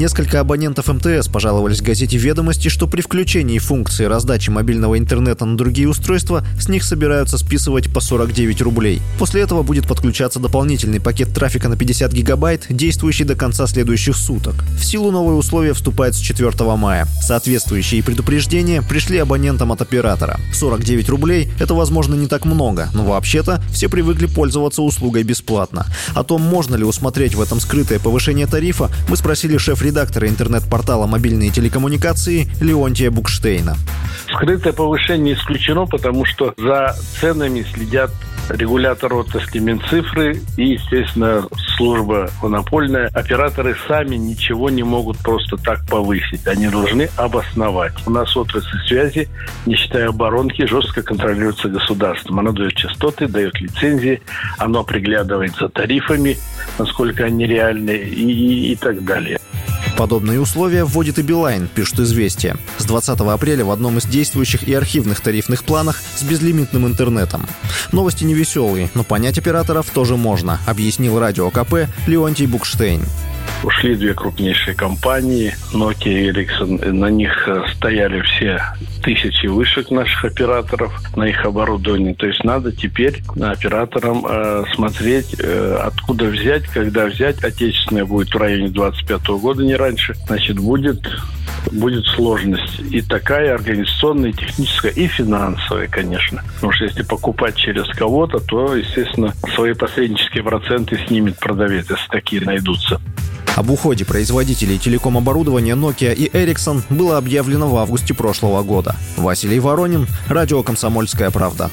Несколько абонентов МТС пожаловались газете «Ведомости», что при включении функции раздачи мобильного интернета на другие устройства с них собираются списывать по 49 рублей. После этого будет подключаться дополнительный пакет трафика на 50 гигабайт, действующий до конца следующих суток. В силу новые условия вступают с 4 мая. Соответствующие предупреждения пришли абонентам от оператора. 49 рублей – это, возможно, не так много, но вообще-то все привыкли пользоваться услугой бесплатно. О том, можно ли усмотреть в этом скрытое повышение тарифа, мы спросили шеф шеф-редактора интернет-портала «Мобильные телекоммуникации» Леонтия Букштейна. Скрытое повышение исключено, потому что за ценами следят регулятор отрасли Минцифры и, естественно, служба монопольная. Операторы сами ничего не могут просто так повысить. Они должны обосновать. У нас отрасль связи, не считая оборонки, жестко контролируется государством. Оно дает частоты, дает лицензии, оно приглядывает за тарифами, насколько они реальны и, и, и так далее. Подобные условия вводит и Билайн, пишет «Известия». С 20 апреля в одном из действующих и архивных тарифных планах с безлимитным интернетом. Новости не веселые, но понять операторов тоже можно, объяснил радио КП Леонтий Букштейн. Ушли две крупнейшие компании, Nokia и Ericsson. На них э, стояли все тысячи вышек наших операторов, на их оборудовании. То есть надо теперь операторам э, смотреть, э, откуда взять, когда взять. Отечественное будет в районе 25 года, не раньше. Значит, будет будет сложность. И такая организационная, и техническая, и финансовая, конечно. Потому что если покупать через кого-то, то, естественно, свои посреднические проценты снимет продавец, если такие найдутся. Об уходе производителей телеком-оборудования Nokia и Ericsson было объявлено в августе прошлого года. Василий Воронин, радио «Комсомольская правда».